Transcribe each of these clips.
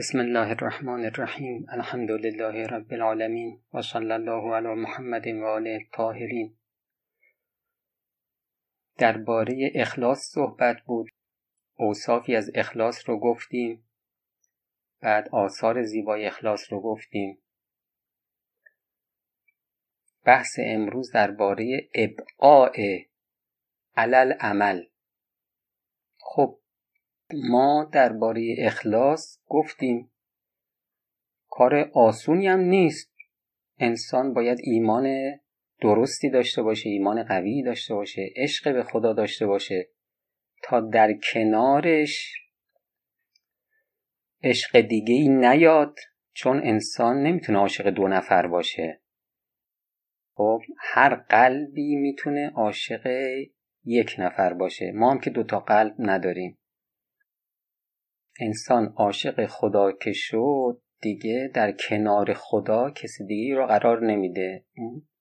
بسم الله الرحمن الرحیم الحمد لله رب العالمین و صلی الله علی محمد و آله الطاهرین درباره اخلاص صحبت بود اوصافی از اخلاص رو گفتیم بعد آثار زیبای اخلاص رو گفتیم بحث امروز درباره ابقاء علل عمل خب ما درباره اخلاص گفتیم. کار آسونی هم نیست. انسان باید ایمان درستی داشته باشه ایمان قوی داشته باشه عشق به خدا داشته باشه. تا در کنارش عشق دیگه ای نیاد چون انسان نمی‌تونه عاشق دو نفر باشه. خب هر قلبی می‌تونه عاشق یک نفر باشه. ما هم که دوتا قلب نداریم. انسان عاشق خدا که شد دیگه در کنار خدا کسی دیگه رو قرار نمیده.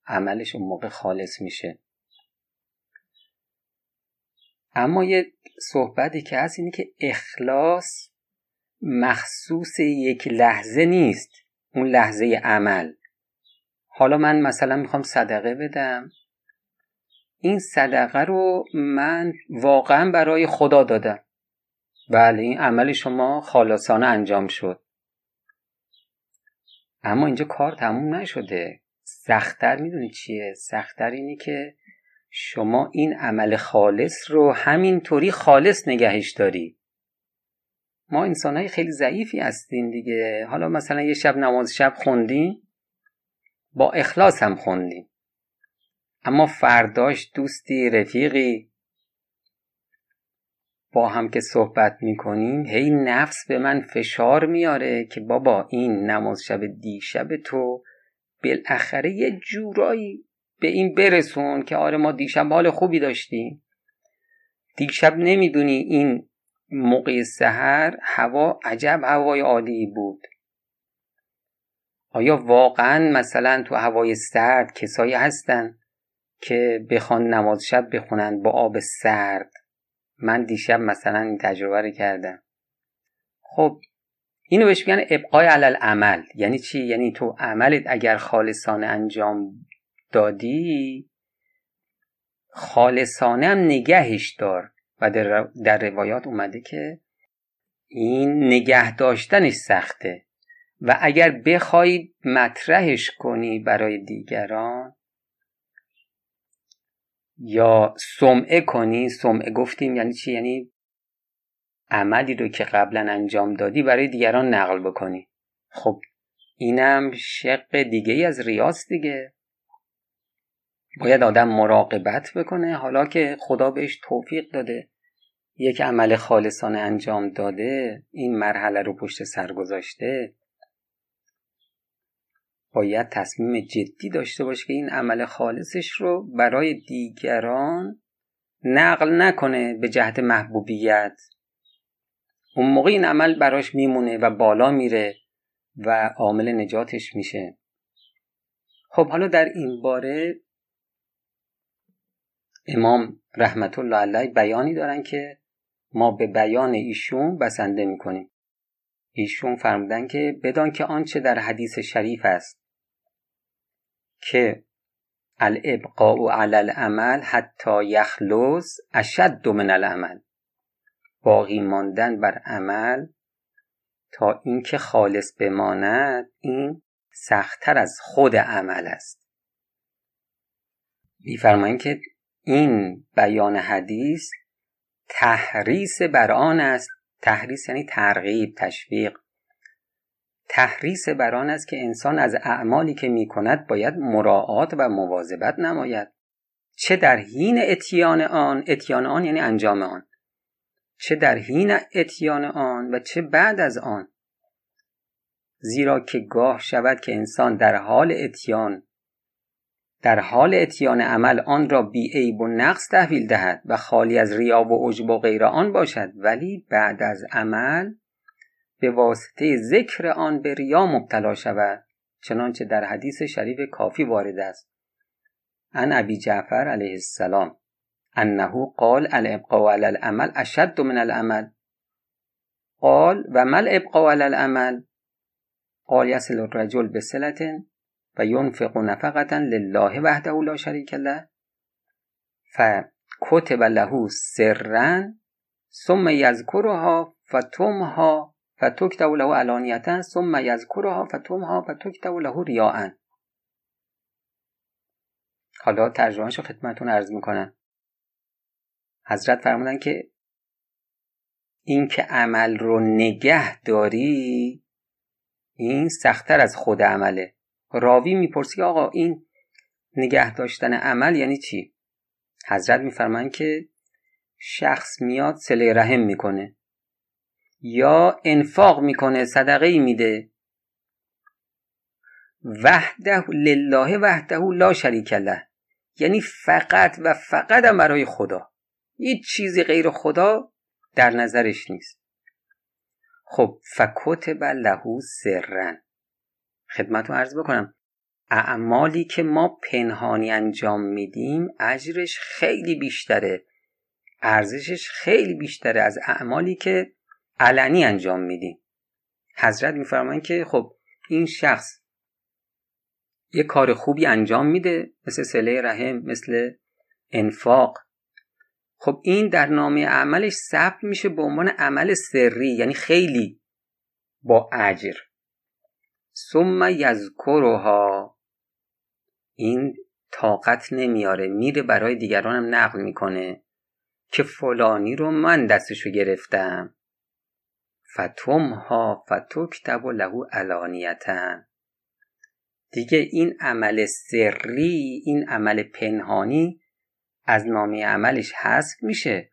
عملش اون موقع خالص میشه. اما یه صحبتی که هست اینه که اخلاص مخصوص یک لحظه نیست اون لحظه عمل. حالا من مثلا می‌خوام صدقه بدم. این صدقه رو من واقعا برای خدا دادم. بله این عمل شما خالصانه انجام شد. اما اینجا کار تموم نشده. سختتر می‌دونی چیه؟ سختتر اینه که شما این عمل خالص رو همینطوری خالص نگهش داری. ما انسان های خیلی ضعیفی هستیم دیگه. حالا مثلا یه شب نماز شب خوندیم با اخلاص هم خوندیم. اما فرداش دوستی رفیقی با هم که صحبت می‌کنیم هی نفس به من فشار میاره که بابا این نماز شب دیشب تو بالاخره یه جورایی به این برسون که آره ما دیشب حال خوبی داشتیم. دیشب نمی‌دونی این موقع سحر هوا عجب هوای عالی بود. آیا واقعا مثلا تو هوای سرد کسایی هستن که بخوان نماز شب بخونن با آب سرد؟ من دیشب مثلا این تجربه رو کردم. خب اینو بهش میگن ابقای علل عمل یعنی چی؟ یعنی تو عملت اگر خالصانه انجام دادی خالصانه هم نگهش دار. و در, در روایات اومده که این نگه داشتنش سخته. و اگر بخوای مطرحش کنی برای دیگران یا سمعه کنی؟ سمعه گفتیم یعنی چی؟ یعنی عملی رو که قبلا انجام دادی برای دیگران نقل بکنی. خب اینم شق دیگه ای از ریاست دیگه. باید آدم مراقبت بکنه. حالا که خدا بهش توفیق داده یک عمل خالصانه انجام داده این مرحله رو پشت سر گذاشته باید تصمیم جدی داشته باشه که این عمل خالصش رو برای دیگران نقل نکنه به جهت محبوبیت. اون موقع این عمل براش میمونه و بالا میره و عامل نجاتش میشه. خب حالا در این باره امام رحمت الله علیه بیانی دارن که ما به بیان ایشون بسنده می‌کنیم. ایشون فرمودن که بدان که آنچه در حدیث شریف است که الابقاء علی العمل حتی یخلص اشد من العمل. باقی ماندن بر عمل تا اینکه خالص بماند این سختتر از خود عمل است. میفرمایند که این بیان حدیث تحریس بر آن است تحریس یعنی ترغیب تشویق. تحریس بر آن است که انسان از اعمالی که می کند باید مراعات و مواظبت نماید. چه در حین اتیان آن اتیان آن یعنی انجام آن. چه در حین اتیان آن و چه بعد از آن. زیرا که گاه شود که انسان در حال اتیان در حال اتیان عمل آن را بی عیب و نقص تحویل دهد و خالی از ریا و عجب و غیر آن باشد. ولی بعد از عمل به واسطه ذکر آن به ریا مبتلا شود چنانچه در حدیث شریف کافی وارد است. ان ابی جعفر علیه السلام انه قال الابقاء علی العمل اشد من العمل. قال و مل ابقا علی العمل؟ قال یصل الرجل به و ینفق نفقتا لله وحده لا شریک له فکتب له سرا ثم یذکرها فتمها فتکتب له علانیتا ثم یذکرها فتمها فتکتب له ریاء. حالا ترجمهش رو خدمتتون عرض می‌کنم. حضرت فرمودن که این که عمل رو نگه داری این سختتر از خود عمله. راوی می‌پرسی آقا این نگه داشتن عمل یعنی چی؟ حضرت میفرمایند که شخص میاد سله رحم می‌کنه. یا انفاق می‌کنه صدقه ای میده. وحده لله وحده لا شریک له. یعنی فقط و فقط برای خدا. هیچ چیزی غیر خدا در نظرش نیست. خب فکتب له سرن. خدمت رو عرض بکنم. اعمالی که ما پنهانی انجام میدیم اجرش خیلی بیشتره. ارزشش خیلی بیشتره از اعمالی که علنی انجام میدیم. حضرت میفرمایند که خب این شخص یه کار خوبی انجام میده مثل سله رحم مثل انفاق. خب این در نامه عملش ثبت میشه به عنوان عمل سری یعنی خیلی با اجر. ثم یذکرها. این طاقت نمیاره میره برای دیگرانم نقل می‌کنه که فلانی رو من دستشو گرفتم. فتمها فتکتب له علانیتن دیگه این عمل سری این عمل پنهانی از نامه عملش حذف میشه.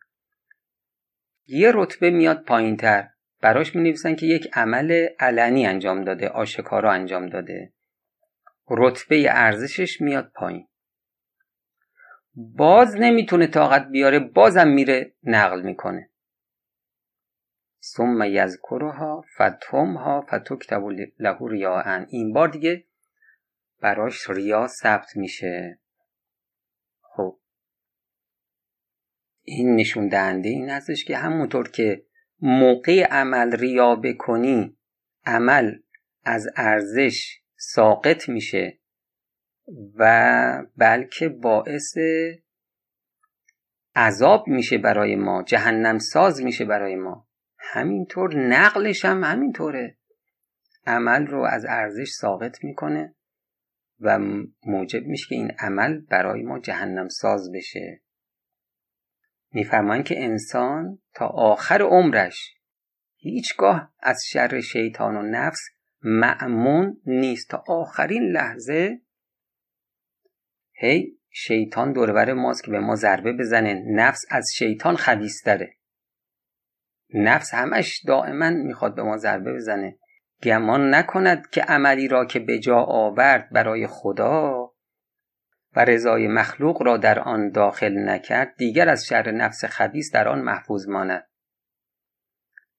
یه رتبه میاد پایین تر براش می نویسن که یک عمل علنی انجام داده آشکارا انجام داده. رتبه ارزشش میاد پایین. باز نمی‌تونه طاقت بیاره بازم میره نقل می‌کنه. ثم یذکرها فتمها فتکتب له ریاء این بار دیگه براش ریا ثبت میشه. خب. این نشون دهنده این هستش که همونطور که موقع عمل ریا بکنی عمل از ارزش ساقط میشه و بلکه باعث عذاب میشه برای ما جهنم ساز میشه برای ما. همینطور نقلش هم همینطوره. عمل رو از ارزش ساقط می‌کنه و موجب میشه که این عمل برای ما جهنم ساز بشه. میفرمایند که انسان تا آخر عمرش هیچگاه از شر شیطان و نفس معمون نیست. تا آخرین لحظه هی شیطان دوربر ماست که به ما ضربه بزنه. نفس از شیطان خبیستره نفس همش دائما می‌خواد به ما ضربه بزنه. گمان نکند که عملی را که به جا آورد برای خدا. و رضای مخلوق را در آن داخل نکرد دیگر از شر نفس خبیس در آن محفوظ ماند.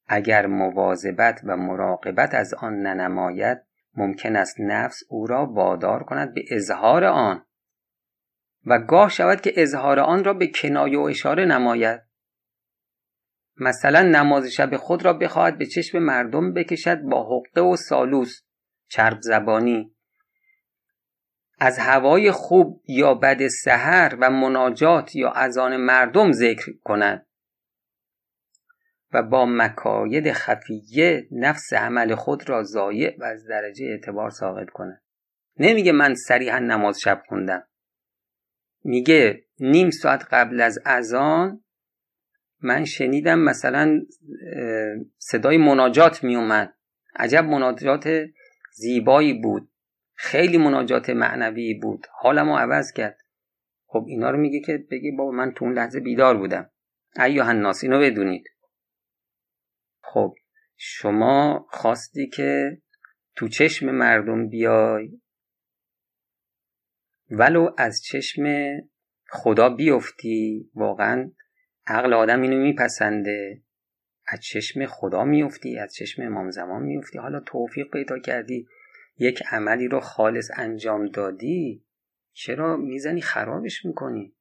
اگر مواظبت و مراقبت از آن ننماید ممکن است نفس او را وادار کند به اظهار آن. و گاه شود که اظهار آن را به کنایه و اشاره نماید. مثلا نماز شب خود را بخواهد به چشم مردم بکشد با حقه و سالوس چرب زبانی. از هوای خوب یا بد سحر و مناجات یا اذان مردم ذکر کند و با مکاید خفیه نفس عمل خود را ضایع و از درجه اعتبار ساقط کند. نمیگه من صریحا نماز شب خوندم. میگه نیم ساعت قبل از اذان من شنیدم مثلا صدای مناجات میومد. عجب مناجات زیبایی بود. خیلی مناجات معنوی بود. حالمو عوض کرد. خب اینا رو میگه که بگی بابا من تو اون لحظه بیدار بودم. ایو الناس اینو بدونید. خب شما خواستی که تو چشم مردم بیای ولو از چشم خدا بیفتی واقعا عقل آدم اینو میپسنده. از چشم خدا میفتی از چشم امام زمان میفتی. حالا توفیق پیدا کردی. یک عملی رو خالص انجام دادی چرا می‌زنی خرابش می‌کنی؟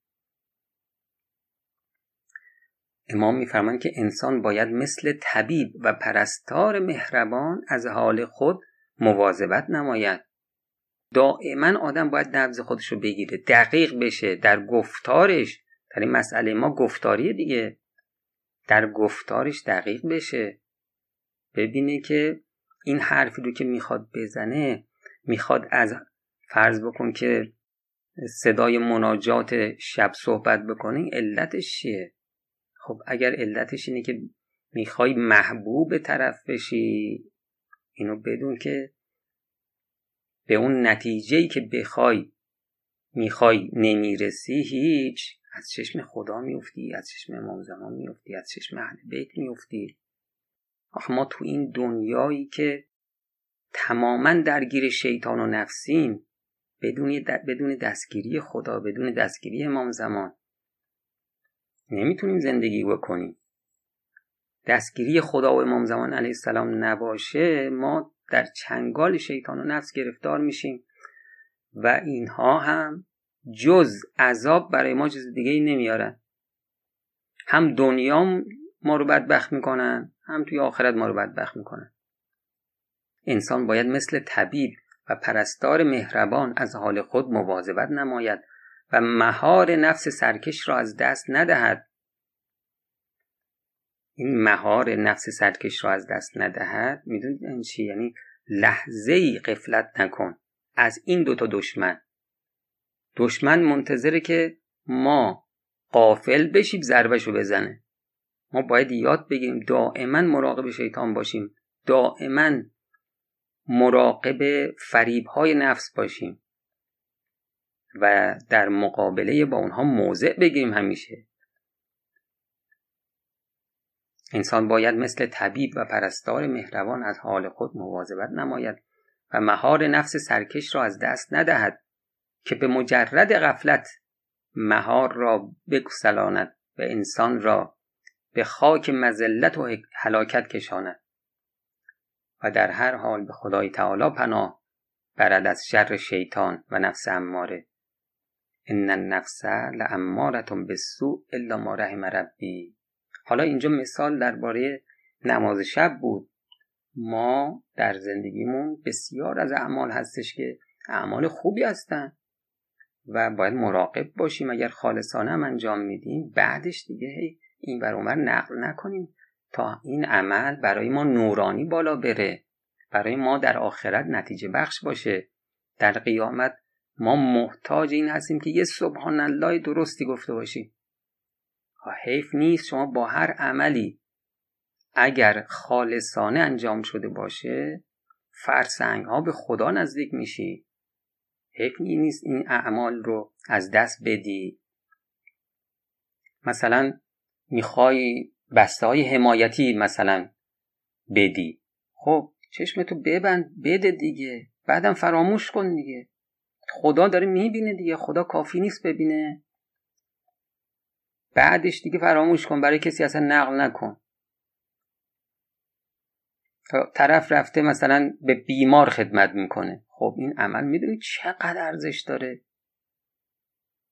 امام میفرمایند که انسان باید مثل طبیب و پرستار مهربان از حال خود مواظبت نماید. دائما آدم باید نبض خودش رو بگیره دقیق بشه در گفتارش. در این مسئله ما گفتاری دیگه. در گفتارش دقیق بشه. ببینه که این حرفی رو که می‌خواد بزنه می‌خواد از فرض بکن که صدای مناجات شب صحبت بکنی علتش چیه؟ خب اگر علتش اینه که می‌خوای محبوب طرف بشی اینو بدون که به اون نتیجه که بخوای می‌خوای نمی‌رسی هیچ از چشم خدا میفتی از چشم امام زمان میفتی از چشم اهل بیت میفتی. آخه ما تو این دنیایی که تماما درگیر شیطان و نفسیم بدون, بدون دستگیری خدا بدون دستگیری امام زمان نمی‌تونیم زندگی بکنیم. دستگیری خدا و امام زمان علیه السلام نباشه ما در چنگال شیطان و نفس گرفتار میشیم و اینها هم جز عذاب برای ما چیز دیگه ای نمیارن. هم دنیا ما رو بدبخت می‌کنن هم توی آخرت ما رو بدبخت می‌کنن. انسان باید مثل طبیب و پرستار مهربان از حال خود مواظبت نماید و مهار نفس سرکش را از دست ندهد. این مهار نفس سرکش را از دست ندهد می‌دونید این چی؟ یعنی لحظه ای قفلت نکن از این دوتا دشمن. دشمن منتظره که ما قافل بشیم ضربشو بزنه. ما باید یاد بگیریم دائما مراقب شیطان باشیم. دائما مراقب فریب های نفس باشیم. و در مقابله با اونها موضع بگیریم همیشه. انسان باید مثل طبیب و پرستار مهربان از حال خود مواظبت نماید و مهار نفس سرکش را از دست ندهد که به مجرد غفلت مهار را بگسلاند و انسان را به خاک مزلت و هلاکت کشاند و در هر حال به خدای تعالی پناه برد از شر شیطان و نفس اماره. ان النفس لاماره بالسوء الا ما رحم ربی. حالا اینجا مثال درباره نماز شب بود. ما در زندگیمون بسیار از اعمال هستش که اعمال خوبی هستن و باید مراقب باشیم اگر خالصانه هم انجام میدیم. بعدش دیگه این بر نقل نکنیم تا این عمل برای ما نورانی بالا بره. برای ما در آخرت نتیجه بخش باشه. در قیامت ما محتاج این هستیم که یه سبحان الله درستی گفته باشیم. حیف نیست شما با هر عملی اگر خالصانه انجام شده باشه فرسنگ ها به خدا نزدیک میشی. حیف نیست این اعمال رو از دست بدی. مثلا می‌خوای بسته های حمایتی مثلا بدی. خب چشمتو ببند بده دیگه. بعدم فراموش کن دیگه. خدا داره می‌بینه دیگه. خدا کافی نیست ببینه. بعدش دیگه فراموش کن برای کسی اصلا نقل نکن. طرف رفته مثلا به بیمار خدمت می‌کنه. خب این عمل می‌دونی چقدر ارزش داره؟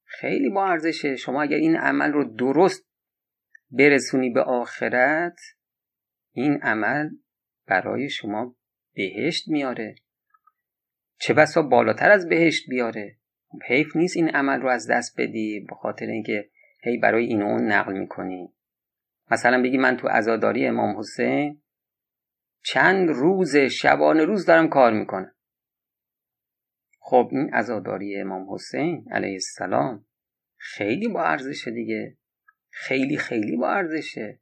خیلی با ارزشه. شما اگر این عمل رو درست برسونی به آخرت این عمل برای شما بهشت میاره. چه بسا بالاتر از بهشت بیاره. حیف نیست این عمل رو از دست بدی به خاطر اینکه هی برای این اون نقل می‌کنی. مثلا بگی من تو ازاداری امام حسین چند روز شبانه روز دارم کار می‌کنم. خب این ازاداری امام حسین علیه السلام خیلی با ارزشه دیگه. خیلی خیلی با ارزشه.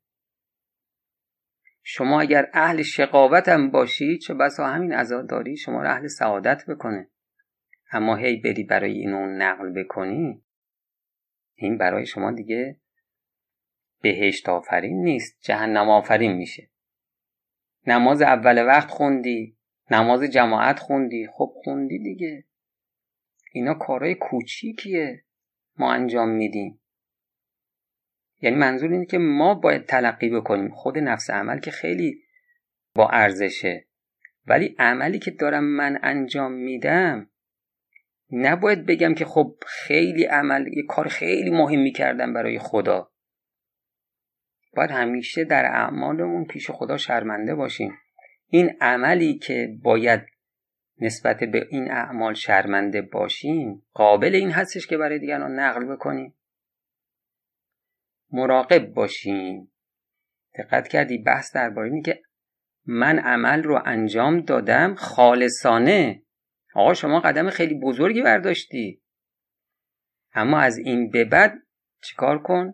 شما اگر اهل شقاوت هم باشی چه بسا همین ازاداری شما رو اهل سعادت بکنه. اما هی بری برای اینو نقل بکنی این برای شما دیگه بهشت آفرین نیست جهنم آفرین میشه. نماز اول وقت خوندی نماز جماعت خوندی خب خوندی دیگه. اینا کارهای کوچیکیه ما انجام میدیم. یعنی منظور اینه که ما باید تلقی بکنیم. خود نفس عمل که خیلی با ارزشه. ولی عملی که دارم من انجام میدم نباید بگم که خب خیلی عمل یه کار خیلی مهمی کردم برای خدا. باید همیشه در اعمالمون پیش خدا شرمنده باشیم. این عملی که باید نسبت به این اعمال شرمنده باشیم قابل این هستش که برای دیگران نقل بکنیم. مراقب باشیم دقت کردی بحث درباره اینه که من عمل رو انجام دادم خالصانه. آقا شما قدم خیلی بزرگی برداشتی. اما از این به بعد چیکار کن؟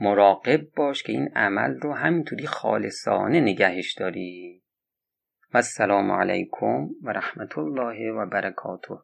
مراقب باش که این عمل رو همینطوری خالصانه نگهش داری. و السلام علیکم و رحمت الله و برکاته.